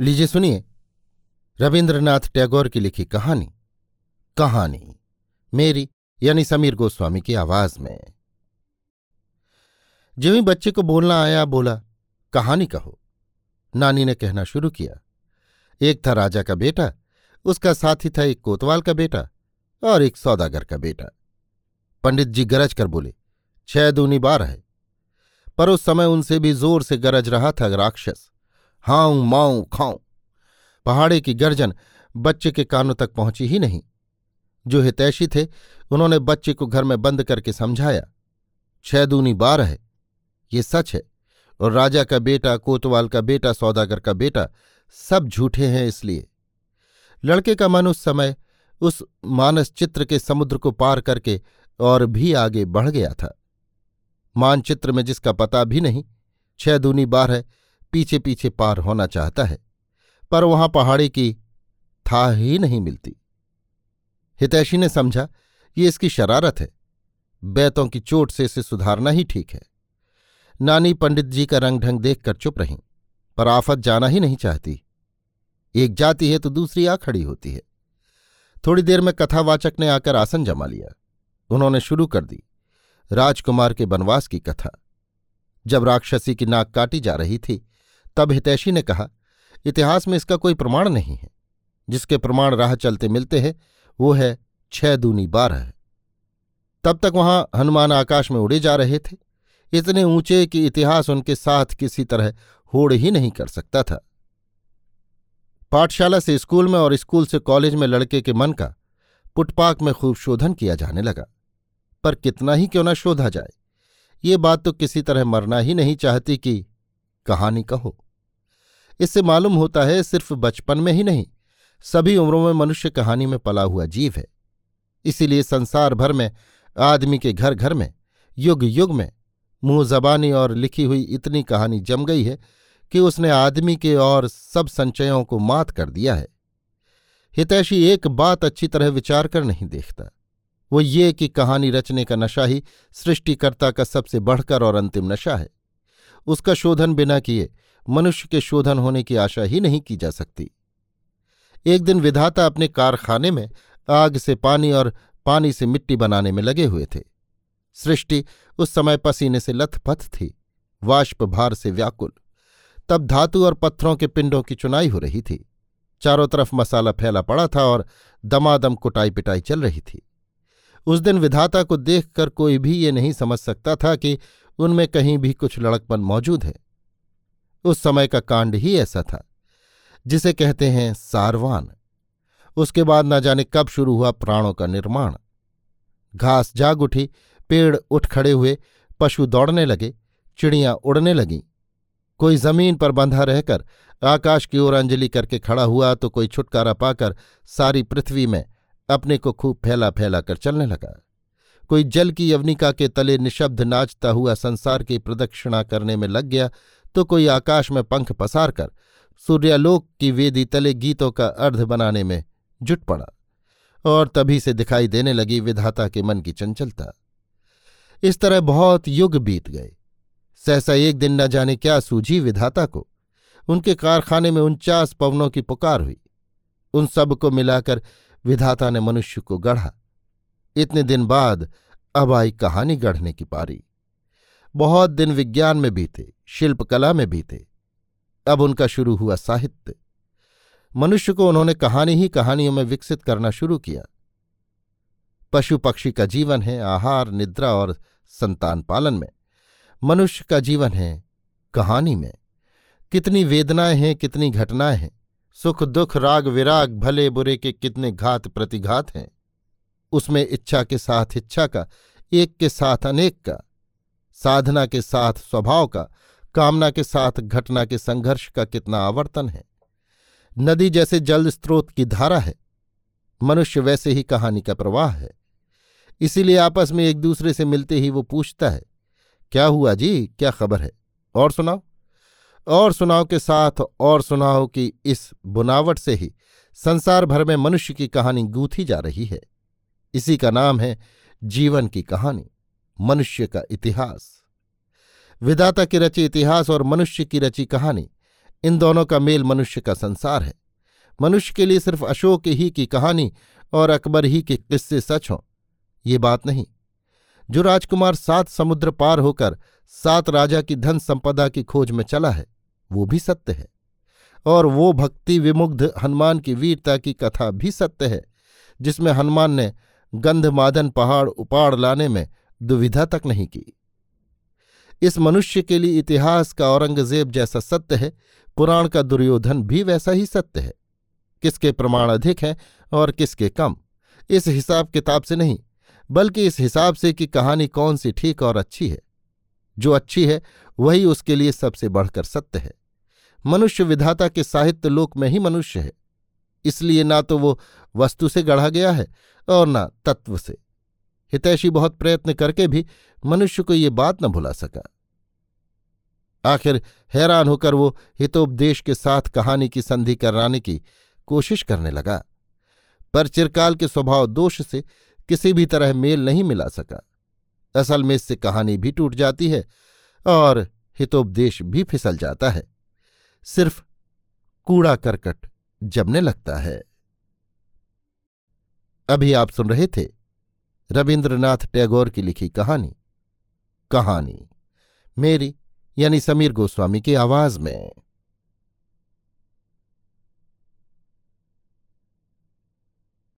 लीजिए सुनिए। रविन्द्रनाथ टैगोर की लिखी कहानी। कहानी, मेरी यानी समीर गोस्वामी की आवाज़ में। जो ही बच्चे को बोलना आया, बोला, कहानी कहो। नानी ने कहना शुरू किया, एक था राजा का बेटा, उसका साथी था एक कोतवाल का बेटा और एक सौदागर का बेटा। पंडित जी गरज कर बोले, छह दूनी बार है। पर उस समय उनसे भी ज़ोर से गरज रहा था राक्षस। हाउ माऊ खाऊं। पहाड़े की गर्जन बच्चे के कानों तक पहुँची ही नहीं। जो हितैषी थे, उन्होंने बच्चे को घर में बंद करके समझाया, छह दूनी बार है, ये सच है, और राजा का बेटा, कोतवाल का बेटा, सौदागर का बेटा, सब झूठे हैं इसलिए। लड़के का मन उस समय उस मानस चित्र के समुद्र को पार करके और भी आगे बढ़ गया था। मानचित्र में जिसका पता भी नहीं, छह दूनी बार है पीछे पीछे पार होना चाहता है, पर वहाँ पहाड़ी की था ही नहीं मिलती। हितैषी ने समझा, ये इसकी शरारत है। बैतों की चोट से इसे सुधारना ही ठीक है। नानी पंडित जी का रंग ढंग देखकर चुप रहीं, पर आफत जाना ही नहीं चाहती। एक जाती है तो दूसरी आ खड़ी होती है। थोड़ी देर में कथावाचक ने आकर आसन जमा लिया। उन्होंने शुरू कर दी, राजकुमार के बनवास की कथा। जब राक्षसी की नाक काटी जा रही थी तब हितैषी ने कहा, इतिहास में इसका कोई प्रमाण नहीं है। जिसके प्रमाण राह चलते मिलते हैं, वो है छह दूनी बारह। तब तक वहाँ हनुमान आकाश में उड़े जा रहे थे। इतने ऊँचे कि इतिहास उनके साथ किसी तरह होड़ ही नहीं कर सकता था। पाठशाला से स्कूल में और स्कूल से कॉलेज में लड़के के मन का पुटपाक में खूब शोधन किया जाने लगा। पर कितना ही क्यों ना शोधा जाए, ये बात तो किसी तरह मरना ही नहीं चाहती कि कहानी कहो। इससे मालूम होता है सिर्फ़ बचपन में ही नहीं, सभी उम्रों में मनुष्य कहानी में पला हुआ जीव है। इसीलिए संसार भर में, आदमी के घर घर में युग युग में, मुँह जबानी और लिखी हुई इतनी कहानी जम गई है कि उसने आदमी के और सब संचयों को मात कर दिया है। हितैषी एक बात अच्छी तरह विचार कर नहीं देखता। वो ये कि कहानी रचने का नशा ही सृष्टिकर्ता का सबसे बढ़कर और अंतिम नशा है। उसका शोधन बिना किए मनुष्य के शोधन होने की आशा ही नहीं की जा सकती। एक दिन विधाता अपने कारखाने में आग से पानी और पानी से मिट्टी बनाने में लगे हुए थे। सृष्टि उस समय पसीने से लथपथ थी, वाष्प भार से व्याकुल। तब धातु और पत्थरों के पिंडों की चुनाई हो रही थी। चारों तरफ़ मसाला फैला पड़ा था और दमादम कुटाई पिटाई चल रही थी। उस दिन विधाता को देखकर कोई भी ये नहीं समझ सकता था कि उनमें कहीं भी कुछ लड़कपन मौजूद है। उस समय का कांड ही ऐसा था, जिसे कहते हैं सारवान। उसके बाद न जाने कब शुरू हुआ प्राणों का निर्माण। घास जाग उठी, पेड़ उठ खड़े हुए, पशु दौड़ने लगे, चिड़ियाँ उड़ने लगीं। कोई ज़मीन पर बंधा रहकर आकाश की ओर अंजलि करके खड़ा हुआ तो कोई छुटकारा पाकर सारी पृथ्वी में अपने को खूब फैला फैला कर चलने लगा। कोई जल की यवनिका के तले निशब्द नाचता हुआ संसार की प्रदक्षिणा करने में लग गया तो कोई आकाश में पंख पसार कर सूर्यालोक की वेदी तले गीतों का अर्ध बनाने में जुट पड़ा और तभी से दिखाई देने लगी विधाता के मन की चंचलता। इस तरह बहुत युग बीत गए। सहसा एक दिन न जाने क्या सूझी विधाता को उनके कारखाने में उनचास पवनों की पुकार हुई। उन सबको मिलाकर विधाता ने मनुष्य को गढ़ा। इतने दिन बाद अब आई कहानी गढ़ने की पारी। बहुत दिन विज्ञान में बीते, शिल्पकला में बीते। अब उनका शुरू हुआ साहित्य। मनुष्य को उन्होंने कहानी ही कहानियों में विकसित करना शुरू किया। पशु पक्षी का जीवन है आहार, निद्रा और संतान पालन में। मनुष्य का जीवन है कहानी में। कितनी वेदनाएँ हैं, कितनी घटनाएँ हैं। सुख दुख, राग विराग, भले बुरे के कितने घात प्रतिघात हैं। उसमें इच्छा के साथ इच्छा का, एक के साथ अनेक का। साधना के साथ स्वभाव का, कामना के साथ घटना के संघर्ष का कितना आवर्तन है। नदी जैसे जल स्रोत की धारा है, मनुष्य वैसे ही कहानी का प्रवाह है। इसीलिए आपस में एक दूसरे से मिलते ही वो पूछता है, क्या हुआ जी? क्या खबर है? और सुनाओ। और सुनाओ के साथ और सुनाओ कि इस बुनावट से ही संसार भर में मनुष्य की कहानी गूंथी जा रही है। इसी का नाम है जीवन की कहानी। मनुष्य का इतिहास। विदाता की रची इतिहास और मनुष्य की रची कहानी, इन दोनों का मेल मनुष्य का संसार है। मनुष्य के लिए सिर्फ़ अशोक ही की कहानी और अकबर ही के किस्से सच हों, ये बात नहीं। जो राजकुमार सात समुद्र पार होकर सात राजा की धन संपदा की खोज में चला है, वो भी सत्य है। और वो भक्ति विमुग्ध हनुमान की वीरता की कथा भी सत्य है, जिसमें हनुमान ने गंधमादन पहाड़ उपाड़ लाने में दुविधा तक नहीं की। इस मनुष्य के लिए इतिहास का औरंगज़ेब जैसा सत्य है, पुराण का दुर्योधन भी वैसा ही सत्य है। किसके प्रमाण अधिक हैं और किसके कम, इस हिसाब किताब से नहीं, बल्कि इस हिसाब से कि कहानी कौन सी ठीक और अच्छी है। जो अच्छी है, वही उसके लिए सबसे बढ़कर सत्य है। मनुष्य विधाता के साहित्य लोक में ही मनुष्य है। इसलिए ना तो वो वस्तु से गढ़ा गया है और न तत्व से। हितैषी बहुत प्रयत्न करके भी मनुष्य को ये बात न भुला सका। आखिर हैरान होकर वो हितोपदेश के साथ कहानी की संधि कराने की कोशिश करने लगा, पर चिरकाल के स्वभाव दोष से किसी भी तरह मेल नहीं मिला सका। असल में इससे कहानी भी टूट जाती है और हितोपदेश भी फिसल जाता है। सिर्फ़ कूड़ा करकट जमने लगता है। अभी आप सुन रहे थे रविन्द्रनाथ टैगोर की लिखी कहानी कहानी मेरी यानी समीर गोस्वामी की आवाज़ में।